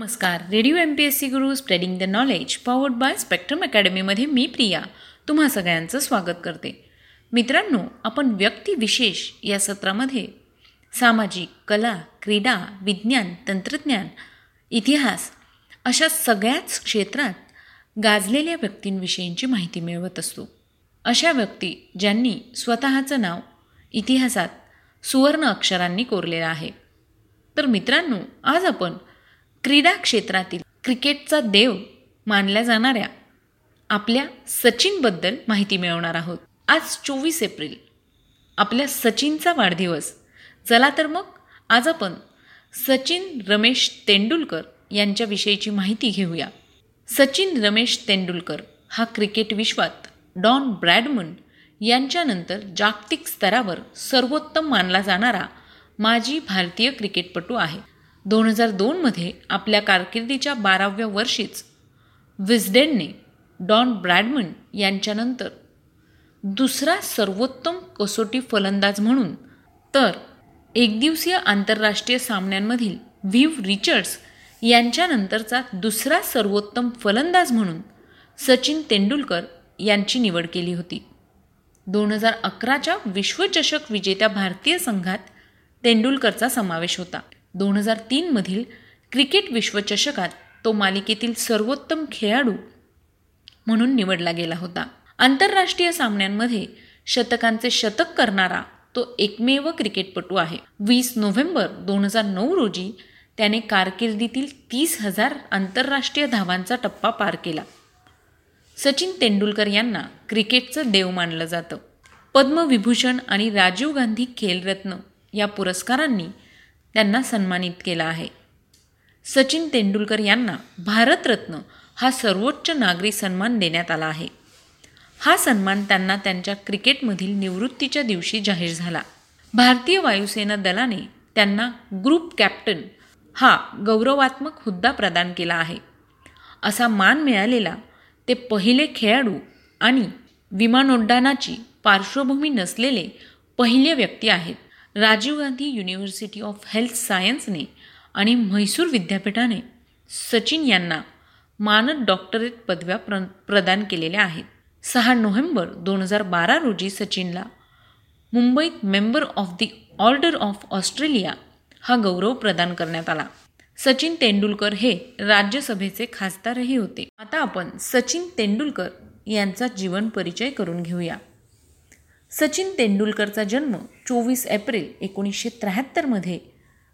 नमस्कार. Radio M P S C Guru spreading the knowledge powered by Spectrum अकॅडमीमध्ये मी प्रिया. तुम्हा सगळ्यांचं स्वागत करते. मित्रांनो आपण व्यक्तिविशेष या सत्रामध्ये सामाजिक कला क्रीडा विज्ञान तंत्रज्ञान इतिहास अशा सगळ्याच क्षेत्रात गाजलेल्या व्यक्तींविषयींची माहिती मिळवत असतो. अशा व्यक्ती ज्यांनी स्वतःचं नाव इतिहासात सुवर्ण अक्षरांनी कोरलेलं आहे. तर मित्रांनो आज आपण क्रीडा क्षेत्रातील क्रिकेटचा देव मानल्या जाणाऱ्या आपल्या सचिनबद्दल माहिती मिळवणार आहोत. आज चोवीस एप्रिल. आपल्या सचिनचा वाढदिवस. चला तर मग आज आपण सचिन रमेश तेंडुलकर यांच्याविषयीची माहिती घेऊया. सचिन रमेश तेंडुलकर हा क्रिकेट विश्वात डॉन ब्रॅडमन यांच्यानंतर जागतिक स्तरावर सर्वोत्तम मानला जाणारा माजी भारतीय क्रिकेटपटू आहे. दोन हजार दोनमध्ये आपल्या कारकिर्दीच्या बाराव्या वर्षीच विस्डेनने डॉन ब्रॅडमन यांच्यानंतर दुसरा सर्वोत्तम कसोटी फलंदाज म्हणून तर एकदिवसीय आंतरराष्ट्रीय सामन्यांमधील व्हीव रिचर्ड्स यांच्यानंतरचा दुसरा सर्वोत्तम फलंदाज म्हणून सचिन तेंडुलकर यांची निवड केली होती. दोन हजार अकराच्या विश्वचषक विजेत्या भारतीय संघात तेंडुलकरचा समावेश होता. दोन हजार तीनमधील क्रिकेट विश्वचषकात तो मालिकेतील सर्वोत्तम खेळाडू म्हणून निवडला गेला होता. आंतरराष्ट्रीय सामन्यांमध्ये शतकांचे शतक करणारा तो एकमेव क्रिकेटपटू आहे. वीस नोव्हेंबर दोन हजार नऊ रोजी त्याने कारकिर्दीतील तीस हजार आंतरराष्ट्रीय धावांचा टप्पा पार केला. सचिन तेंडुलकर यांना क्रिकेटचं देव मानलं जातं. पद्मविभूषण आणि राजीव गांधी खेलरत्न या पुरस्कारांनी त्यांना सन्मानित केला आहे. सचिन तेंडुलकर यांना भारतरत्न हा सर्वोच्च नागरी सन्मान देण्यात आला आहे. हा सन्मान त्यांना त्यांच्या क्रिकेटमधील निवृत्तीच्या दिवशी जाहीर झाला. भारतीय वायुसेना दलाने त्यांना ग्रुप कॅप्टन हा गौरवात्मक हुद्दा प्रदान केला आहे. असा मान मिळालेला ते पहिले खेळाडू आणि विमानोड्डाणाची पार्श्वभूमी नसलेले पहिले व्यक्ती आहेत. Rajiv Gandhi university of health सायन्सने आणि म्हैसूर विद्यापीठाने सचिन यांना मानद डॉक्टरेट पदव्या प्र प्रदान केलेल्या आहेत. सहा नोव्हेंबर दोन हजार बारा रोजी सचिनला मुंबईत member of the Order of Australia हा गौरव प्रदान करण्यात आला. सचिन तेंडुलकर हे राज्यसभेचे खासदारही होते. आता आपण सचिन तेंडुलकर यांचा जीवन परिचय करून घेऊया. सचिन तेंडुलकरचा जन्म चोवीस एप्रिल एकोणीसशे त्र्याहत्तरमध्ये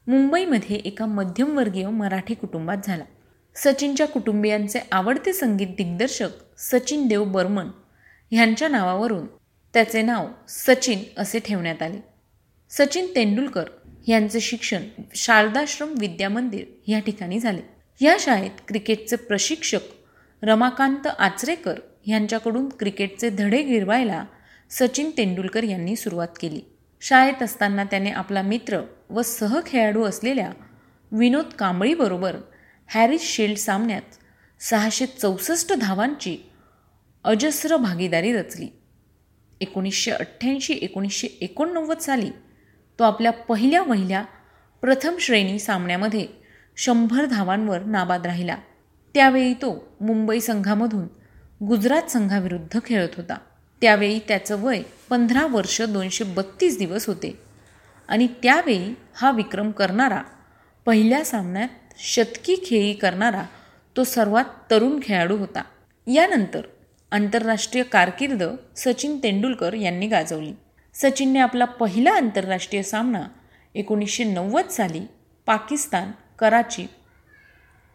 मुंबईमध्ये एका मध्यमवर्गीय मराठी कुटुंबात झाला. सचिनच्या कुटुंबियांचे आवडते संगीत दिग्दर्शक सचिन देव बर्मन ह्यांच्या नावावरून त्याचे नाव सचिन असे ठेवण्यात आले. सचिन तेंडुलकर यांचे शिक्षण शारदाश्रम विद्यामंदिर या ठिकाणी झाले. या शाळेत क्रिकेटचे प्रशिक्षक रमाकांत आचरेकर यांच्याकडून क्रिकेटचे धडे गिरवायला सचिन तेंडुलकर यांनी सुरुवात केली. शाळेत असताना त्याने आपला मित्र व सहखेळाडू असलेल्या विनोद कांबळीबरोबर हॅरिस शिल्ड सामन्यात सहाशे चौसष्ट धावांची अजस्र भागीदारी रचली. एकोणीसशे अठ्ठ्याऐंशी एकोणीसशे एकोणनव्वद साली तो आपल्या पहिल्या वहिल्या प्रथम श्रेणी सामन्यामध्ये शंभर धावांवर नाबाद राहिला. त्यावेळी तो मुंबई संघामधून गुजरात संघाविरुद्ध खेळत होता. त्यावेळी त्याचं वय पंधरा वर्ष दोनशे बत्तीस दिवस होते. आणि त्यावेळी हा विक्रम करणारा पहिल्या सामन्यात शतकी खेळी करणारा तो सर्वात तरुण खेळाडू होता. यानंतर आंतरराष्ट्रीय कारकीर्द सचिन तेंडुलकर यांनी गाजवली. सचिनने आपला पहिला आंतरराष्ट्रीय सामना एकोणीसशे नव्वद साली पाकिस्तान कराची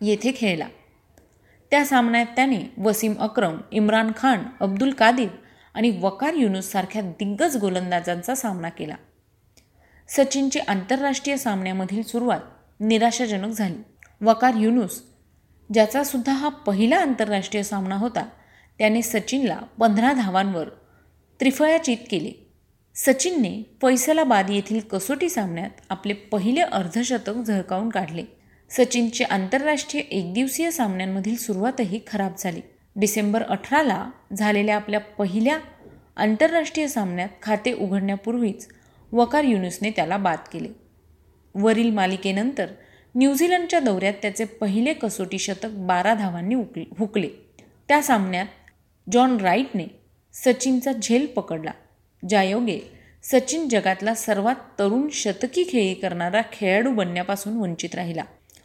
येथे खेळला. त्या सामन्यात त्याने वसीम अक्रम इम्रान खान अब्दुल कादिर आणि वकार युनुससारख्या दिग्गज गोलंदाजांचा सामना केला. सचिनची आंतरराष्ट्रीय सामन्यामधील सुरुवात निराशाजनक झाली. वकार युनुस ज्याचा सुद्धा हा पहिला आंतरराष्ट्रीय सामना होता त्याने सचिनला पंधरा धावांवर त्रिफळाचित केले. सचिनने फैसलाबाद येथील कसोटी सामन्यात आपले पहिले अर्धशतक झळकावून काढले. सचिनची आंतरराष्ट्रीय एकदिवसीय सामन्यांमधील सुरुवातही खराब झाली. डिसेंबर अठराला झालेल्या आपल्या पहिल्या आंतरराष्ट्रीय सामन्यात खाते उघडण्यापूर्वीच वकार युनुसने त्याला बाद केले. वरील मालिकेनंतर न्यूझीलंडच्या दौऱ्यात त्याचे पहिले कसोटी शतक बारा धावांनी उकले हुकले. त्या सामन्यात जॉन राईटने सचिनचा झेल पकडला ज्यायोगे सचिन जगातला सर्वात तरुण शतकी खेळी करणारा खेळाडू बनण्यापासून वंचित राहिला.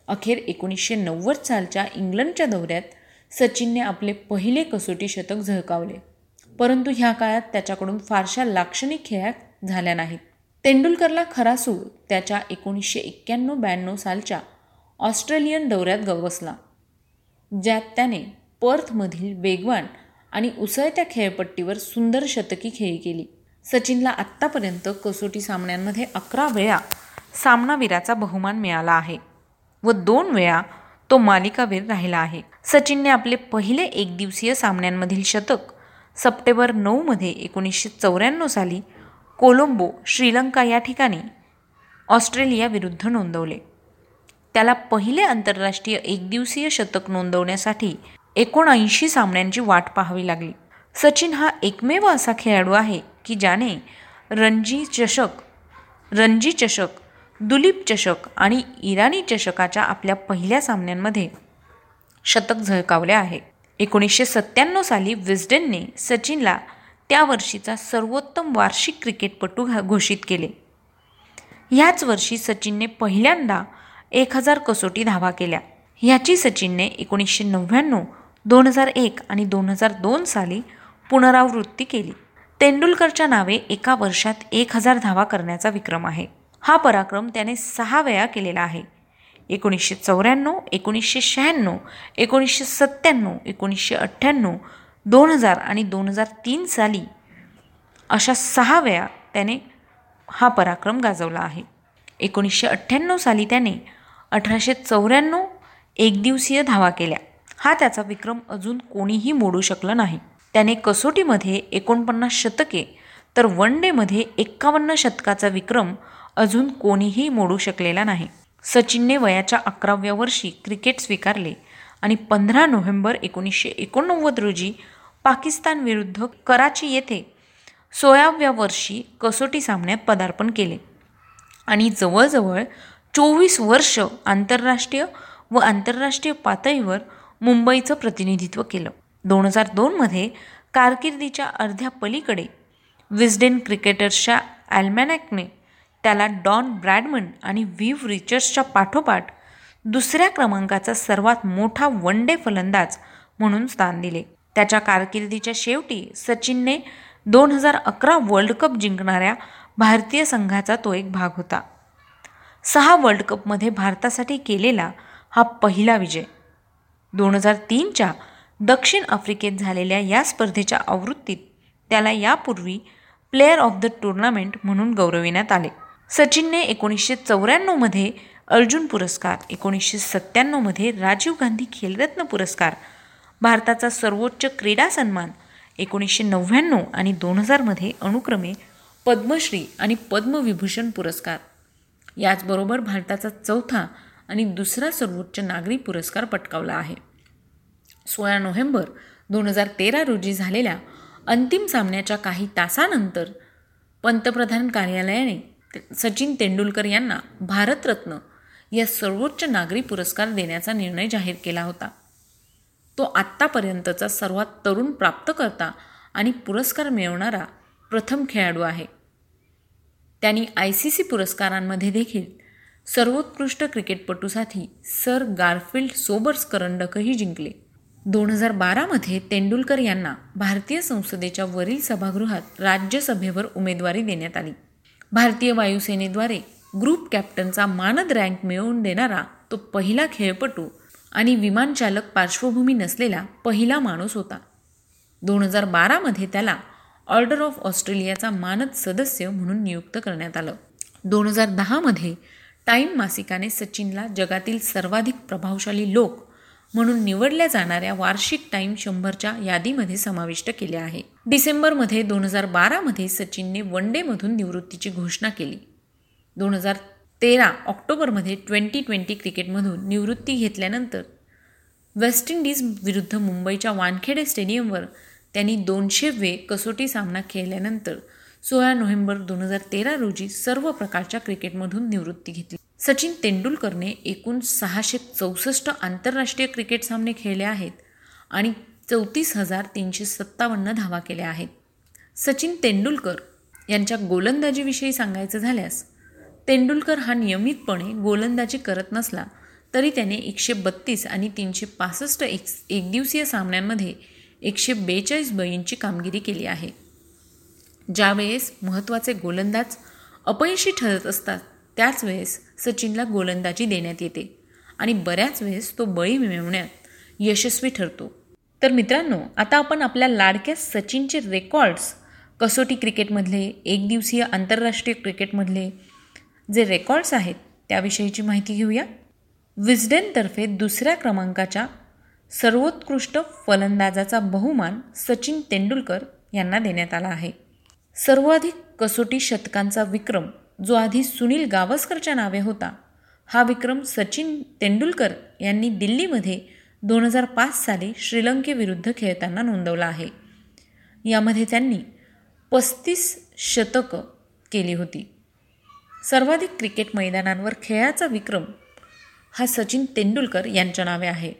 अखेर एकोणीसशे नव्वद सालच्या इंग्लंडच्या दौऱ्यात सचिनने आपले पहिले कसोटी शतक झळकावले. परंतु ह्या काळात त्याच्याकडून फारशा लाक्षणिक खेळ्या झाल्या नाहीत. तेंडुलकरला खरा सूर त्याच्या एकोणीसशे एक्क्याण्णव ब्याण्णव सालच्या ऑस्ट्रेलियन दौऱ्यात गवसला ज्यात त्याने पर्थमधील वेगवान आणि उसळत्या खेळपट्टीवर सुंदर शतकी खेळी केली. सचिनला आत्तापर्यंत कसोटी सामन्यांमध्ये अकरा वेळा सामनावीराचा बहुमान मिळाला आहे व दोन वेळा तो मालिकावीर राहिला आहे. सचिनने आपले पहिले एकदिवसीय सामन्यांमधील शतक सप्टेंबर नऊमध्ये एकोणीसशे चौऱ्याण्णव साली कोलंबो श्रीलंका या ठिकाणी ऑस्ट्रेलियाविरुद्ध नोंदवले. त्याला पहिले आंतरराष्ट्रीय एकदिवसीय शतक नोंदवण्यासाठी एकोणऐंशी सामन्यांची वाट पाहावी लागली. सचिन हा एकमेव असा खेळाडू आहे की ज्याने रणजी चषक रणजी चषक दुलीप चषक आणि इराणी चषकाच्या आपल्या पहिल्या सामन्यांमध्ये शतक झळकावले आहे. एकोणीसशे सत्त्याण्णव साली विस्डेनने सचिनला त्या वर्षीचा सर्वोत्तम वार्षिक क्रिकेटपटू घोषित केले. ह्याच वर्षी सचिनने पहिल्यांदा एक हजार कसोटी धावा केल्या. ह्याची सचिनने एकोणीसशे नव्याण्णव दोन हजार एक आणि दोन हजार दोन साली पुनरावृत्ती केली. तेंडुलकरच्या नावे एका वर्षात एक हजार धावा करण्याचा विक्रम आहे. हा पराक्रम त्याने सहा वेळा केलेला आहे. एकोणीसशे चौऱ्याण्णव एकोणीसशे शहाण्णव एकोणीसशे सत्त्याण्णव एकोणीसशे अठ्ठ्याण्णव दोन हजार आणि दोन हजार तीन साली अशा सहा वेळा त्याने हा पराक्रम गाजवला आहे. एकोणीसशे अठ्ठ्याण्णव साली त्याने अठराशे चौऱ्याण्णव एकदिवसीय धावा केल्या. हा त्याचा विक्रम अजून कोणीही मोडू शकलं नाही. त्याने कसोटीमध्ये एकोणपन्नास शतके तर वन डेमध्ये एक्कावन्न शतकाचा विक्रम अजून कोणीही मोडू शकलेला नाही. सचिनने वयाच्या अकराव्या वर्षी क्रिकेट स्वीकारले आणि पंधरा नोव्हेंबर एकोणीसशे एकोणनव्वद रोजी पाकिस्तान विरुद्ध कराची येथे सोळाव्या वर्षी कसोटी सामन्यात पदार्पण केले. आणि जवळजवळ चोवीस वर्ष आंतरराष्ट्रीय व आंतरराष्ट्रीय पातळीवर मुंबईचं प्रतिनिधित्व केलं. दोन हजार दोनमध्ये कारकिर्दीच्या अर्ध्या पलीकडे विस्डेन क्रिकेटर्सच्या ॲल्मॅनॅकने त्याला डॉन ब्रॅडमन आणि व्हीव रिचर्सच्या पाठोपाठ दुसऱ्या क्रमांकाचा सर्वात मोठा वन डे फलंदाज म्हणून स्थान दिले. त्याच्या कारकिर्दीच्या शेवटी सचिनने दोन हजार अकरा वर्ल्ड कप जिंकणाऱ्या भारतीय संघाचा तो एक भाग होता. सहा वर्ल्ड कपमध्ये भारतासाठी केलेला हा पहिला विजय. दोन हजार तीनच्या दक्षिण आफ्रिकेत झालेल्या या स्पर्धेच्या आवृत्तीत त्याला यापूर्वी प्लेअर ऑफ द टुर्नामेंट म्हणून गौरविण्यात आले. सचिनने एकोणीसशे चौऱ्याण्णवमध्ये अर्जुन पुरस्कार एकोणीसशे सत्त्याण्णवमध्ये राजीव गांधी खेलरत्न पुरस्कार भारताचा सर्वोच्च क्रीडा सन्मान एकोणीसशे नव्याण्णव आणि दोन हजारमध्ये अनुक्रमे पद्मश्री आणि पद्मविभूषण पुरस्कार. याचबरोबर भारताचा चौथा आणि दुसरा सर्वोच्च नागरी पुरस्कार पटकावला आहे. सोळा नोव्हेंबर दोन हजार तेरा रोजी झालेल्या अंतिम सामन्याच्या काही तासानंतर पंतप्रधान कार्यालयाने सचिन तेंडुलकर यांना भारतरत्न या सर्वोच्च नागरी पुरस्कार देण्याचा निर्णय जाहीर केला होता. तो आत्तापर्यंतचा सर्वात तरुण प्राप्तकर्ता आणि पुरस्कार मिळवणारा प्रथम खेळाडू आहे. त्यांनी आय सी सी पुरस्कारांमध्ये देखील सर्वोत्कृष्ट क्रिकेटपटूसाठी सर गारफिल्ड सोबर्स करंडकही जिंकले. दोन हजार बारामध्ये तेंडुलकर यांना भारतीय संसदेच्या वरील सभागृहात राज्यसभेवर उमेदवारी देण्यात आली. भारतीय वायुसेनेद्वारे ग्रुप कॅप्टनचा मानद रँक मिळवून देणारा तो पहिला खेळपटू आणि विमानचालक पार्श्वभूमी नसलेला पहिला माणूस होता. दोन हजार बारामध्ये त्याला ऑर्डर ऑफ ऑस्ट्रेलियाचा मानद सदस्य म्हणून नियुक्त करण्यात आलं. दोन हजार दहामध्ये टाईम मासिकाने सचिनला जगातील सर्वाधिक प्रभावशाली लोक म्हणून निवडल्या जाणाऱ्या वार्षिक टाईम शंभरच्या यादीमध्ये समाविष्ट केले आहे. डिसेंबरमध्ये दोन हजार बारामध्ये सचिनने वन डेमधून निवृत्तीची घोषणा केली. दोन हजार तेरा ऑक्टोबरमध्ये ट्वेंटी ट्वेंटी क्रिकेटमधून निवृत्ती घेतल्यानंतर वेस्ट इंडिज विरुद्ध मुंबईच्या वानखेडे स्टेडियमवर त्यांनी दोनशे वे कसोटी सामना खेळल्यानंतर सोळा नोव्हेंबर दोन हजार तेरा रोजी सर्व प्रकारच्या क्रिकेटमधून निवृत्ती घेतली. सचिन तेंडुलकरने एकूण सहाशे चौसष्ट आंतरराष्ट्रीय क्रिकेट सामने खेळले आहेत आणि चौतीस हजार तीनशे सत्तावन्न धावा केल्या आहेत. सचिन तेंडुलकर यांच्या गोलंदाजीविषयी सांगायचं झाल्यास तेंडुलकर हा नियमितपणे गोलंदाजी करत नसला तरी त्याने एकशे बत्तीस आणि तीनशे पासष्ट एक एकदिवसीय सामन्यांमध्ये एकशे बेचाळीस बळींची कामगिरी केली आहे. ज्यावेळेस महत्त्वाचे गोलंदाज अपयशी ठरत असतात त्याच वेळेस सचिनला गोलंदाजी देण्यात येते आणि बऱ्याच वेळेस तो बळी मिळवण्यात यशस्वी ठरतो. तर मित्रांनो आता आपण आपल्या लाडक्या सचिनचे रेकॉर्ड्स कसोटी क्रिकेटमधले एकदिवसीय आंतरराष्ट्रीय क्रिकेटमधले जे रेकॉर्ड्स आहेत त्याविषयीची माहिती घेऊया. विजडेनतर्फे दुसऱ्या क्रमांकाच्या सर्वोत्कृष्ट फलंदाजाचा बहुमान सचिन तेंडुलकर यांना देण्यात आला आहे. सर्वाधिक कसोटी शतकांचा विक्रम जो आधी सुनील गावस्करच्या नावे होता. हा विक्रम सचिन तेंडुलकर यांनी दिल्लीमध्ये दोन हजार पाच साली श्रीलंकेविरुद्ध खेळताना नोंदवला आहे. यामध्ये त्यांनी पस्तीस शतकं केली होती. सर्वाधिक क्रिकेट मैदानांवर खेळाचा विक्रम हा सचिन तेंडुलकर यांच्या नावे आहे.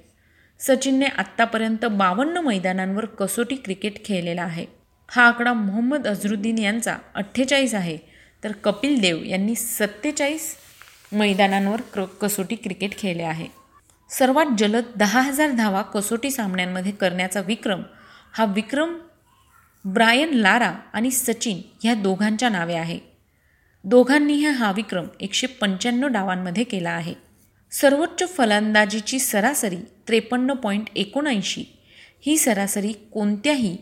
सचिनने आत्तापर्यंत बावन्न मैदानांवर कसोटी क्रिकेट खेळलेला आहे. हा आकडा मोहम्मद अझरुद्दीन यांचा अठ्ठेचाळीस आहे. तर कपिल देव यांनी सत्तेचाळीस मैदानांवर क्र कसोटी क्रिकेट खेळले आहे. सर्वात जलद दहा हजार धावा कसोटी सामन्यांमध्ये करण्याचा विक्रम हा विक्रम ब्रायन लारा आणि सचिन ह्या दोघांच्या नावे आहे. दोघांनीही हा विक्रम एकशे पंच्याण्णव डावांमध्ये केला आहे. सर्वोच्च फलंदाजीची सरासरी त्रेपन्न पॉईंट एकोणऐंशी. ही सरासरी कोणत्याही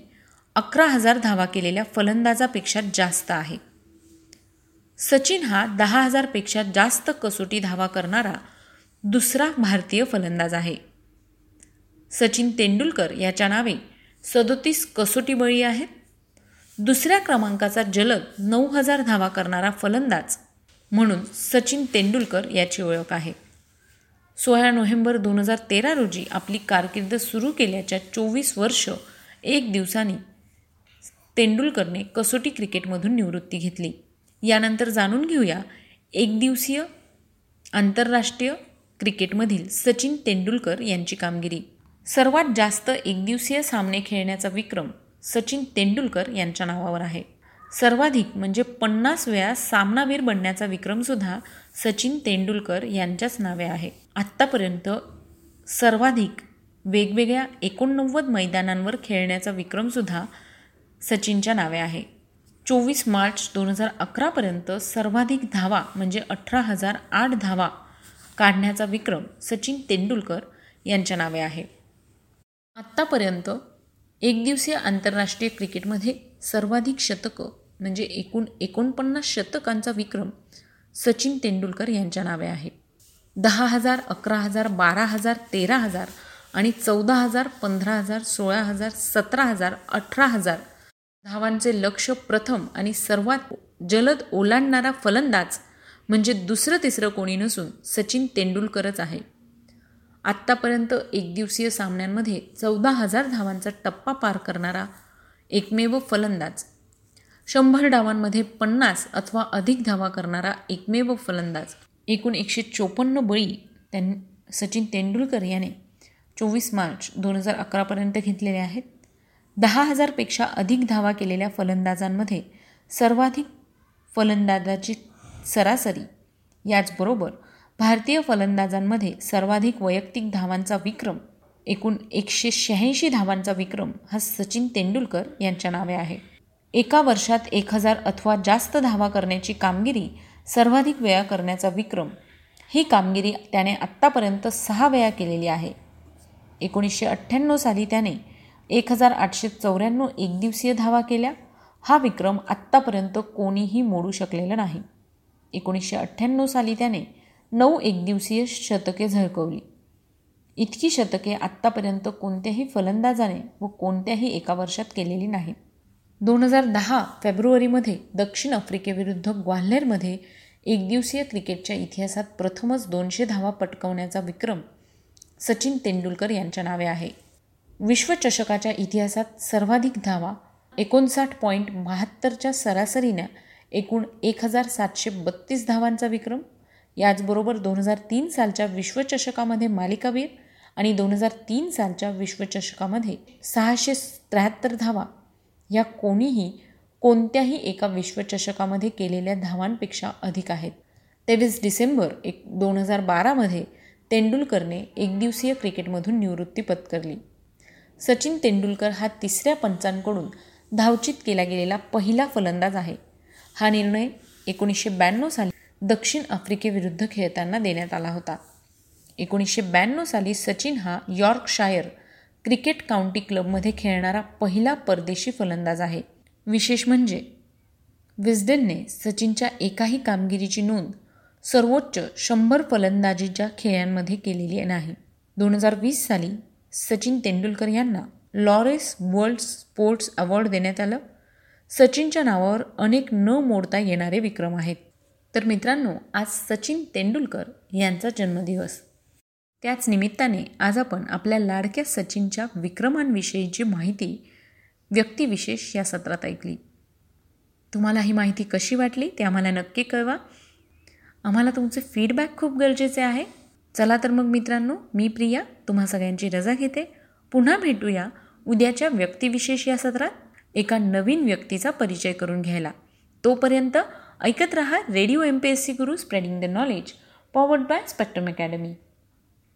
अकरा हजार धावा केलेल्या फलंदाजापेक्षा जास्त आहे. सचिन हा दहा हजारपेक्षा जास्त कसोटी धावा करणारा दुसरा भारतीय फलंदाज आहे. सचिन तेंडुलकर याच्या नावे सदोतीस कसोटी बळी आहेत. दुसऱ्या क्रमांकाचा जलद नऊ हजार धावा करणारा फलंदाज म्हणून सचिन तेंडुलकर याची ओळख आहे. सोळा नोव्हेंबर दोन हजार तेरा रोजी आपली कारकीर्द सुरू केल्याच्या चोवीस वर्ष एक दिवसांनी तेंडुलकरने कसोटी क्रिकेटमधून निवृत्ती घेतली. यानंतर जाणून घेऊया एकदिवसीय आंतरराष्ट्रीय क्रिकेटमधील सचिन तेंडुलकर यांची कामगिरी. सर्वात जास्त एकदिवसीय सामने खेळण्याचा विक्रम सचिन तेंडुलकर यांच्या नावावर आहे. सर्वाधिक म्हणजे पन्नास वेळा सामनावीर बनण्याचा विक्रमसुद्धा सचिन तेंडुलकर यांच्याच नावे आहे. आत्तापर्यंत सर्वाधिक वेगवेगळ्या एकोणनव्वद मैदानांवर खेळण्याचा विक्रमसुद्धा सचिनच्या नावे आहे. चोवीस मार्च दोन हजार अकरापर्यंत सर्वाधिक धावा म्हणजे अठरा हजार आठ धावा काढण्याचा विक्रम सचिन तेंडुलकर यांच्या नावे आहे. आत्तापर्यंत एकदिवसीय आंतरराष्ट्रीय क्रिकेटमध्ये सर्वाधिक शतकं म्हणजे एकूण एकोणपन्नास शतकांचा विक्रम सचिन तेंडुलकर यांच्या नावे आहे. दहा हजार अकरा हजार बारा हजार तेरा हजार आणि चौदा हजार पंधरा हजार सोळा हजार सतरा हजार अठरा हजार धावांचे लक्ष प्रथम आणि सर्वात जलद ओलांडणारा फलंदाज म्हणजे दुसरं तिसरं कोणी नसून सचिन तेंडुलकरच आहे. आत्तापर्यंत एकदिवसीय सामन्यांमध्ये चौदा हजार धावांचा टप्पा पार करणारा एकमेव फलंदाज. शंभर डावांमध्ये पन्नास अथवा अधिक धावा करणारा एकमेव फलंदाज. एकूण एकशे चोपन्न बळी त्यां सचिन तेंडुलकर याने चोवीस मार्च दोन हजार अकरापर्यंत घेतलेले आहेत. दहा हजारपेक्षा अधिक धावा केलेल्या फलंदाजांमध्ये सर्वाधिक फलंदाजाची सरासरी. याचबरोबर भारतीय फलंदाजांमध्ये सर्वाधिक वैयक्तिक धावांचा विक्रम एकूण एकशे शहाऐंशी धावांचा विक्रम हा सचिन तेंडुलकर यांच्या नावे आहे. एका वर्षात एक हजार अथवा जास्त धावा करण्याची कामगिरी सर्वाधिक वेळा करण्याचा विक्रम ही कामगिरी त्याने आत्तापर्यंत सहा वेळा केलेली आहे. एकोणीसशे अठ्ठ्याण्णव साली त्याने एक हजार आठशे चौऱ्याण्णव एकदिवसीय धावा केल्या. हा विक्रम आत्तापर्यंत कोणीही मोडू शकलेला नाही. एकोणीसशे अठ्ठ्याण्णव साली त्याने नऊ एकदिवसीय शतके झळकवली. इतकी शतके आत्तापर्यंत कोणत्याही फलंदाजाने व कोणत्याही एका वर्षात केलेली नाही. दोन हजार दहा फेब्रुवारीमध्ये दक्षिण आफ्रिकेविरुद्ध ग्वाल्हेरमध्ये एकदिवसीय क्रिकेटच्या इतिहासात प्रथमच दोनशे धावा पटकवण्याचा विक्रम सचिन तेंडुलकर यांच्या नावे आहे. विश्वचषकाच्या इतिहासात सर्वाधिक धावा एकोणसाठ पॉईंट बहात्तरच्या सरासरीनं एकूण एक हजार सातशे बत्तीस धावांचा विक्रम याचबरोबर दोन हजार तीन सालच्या विश्वचषकामध्ये मालिकावीर आणि दोन हजार तीन सालच्या विश्वचषकामध्ये सहाशे त्र्याहत्तर धावा. या कोणीही कोणत्याही एका विश्वचषकामध्ये केलेल्या धावांपेक्षा अधिक आहेत. तेवीस डिसेंबर एक दोन हजार बारामध्ये तेंडुलकरने एकदिवसीय क्रिकेटमधून निवृत्ती पत्करली. सचिन तेंडुलकर हा तिसऱ्या पंचांकडून धावचित केला गेलेला पहिला फलंदाज आहे. हा निर्णय एकोणीसशे ब्याण्णव साली दक्षिण आफ्रिकेविरुद्ध खेळताना देण्यात आला होता. एकोणीसशे ब्याण्णव साली सचिन हा यॉर्कशायर क्रिकेट काउंटी क्लबमध्ये खेळणारा पहिला परदेशी फलंदाज आहे. विशेष म्हणजे विस्डनने सचिनच्या एकाही कामगिरीची नोंद सर्वोच्च शंभर फलंदाजीच्या खेळांमध्ये केलेली नाही. दोन हजार वीस साली सचिन तेंडुलकर यांना लॉरेस वर्ल्ड स्पोर्ट्स अवॉर्ड देण्यात आलं. सचिनच्या नावावर अनेक न मोडता येणारे विक्रम आहेत. तर मित्रांनो आज सचिन तेंडुलकर यांचा जन्मदिवस. त्याच निमित्ताने आज आपण आपल्या लाडक्या सचिनच्या विक्रमांविषयीची माहिती व्यक्तिविशेष या सत्रात ऐकली. तुम्हाला ही माहिती कशी वाटली ते आम्हाला नक्की कळवा. आम्हाला तुमचे फीडबॅक खूप गरजेचे आहे. चला तर मग मित्रांनो मी प्रिया तुम्हा सगळ्यांची रजा घेते. पुन्हा भेटूया उद्याच्या व्यक्तिविशेष या सत्रात एका नवीन व्यक्तीचा परिचय करून घ्यायला. तोपर्यंत ऐकत रहा radio M P S C Guru spreading the knowledge powered by Spectrum Academy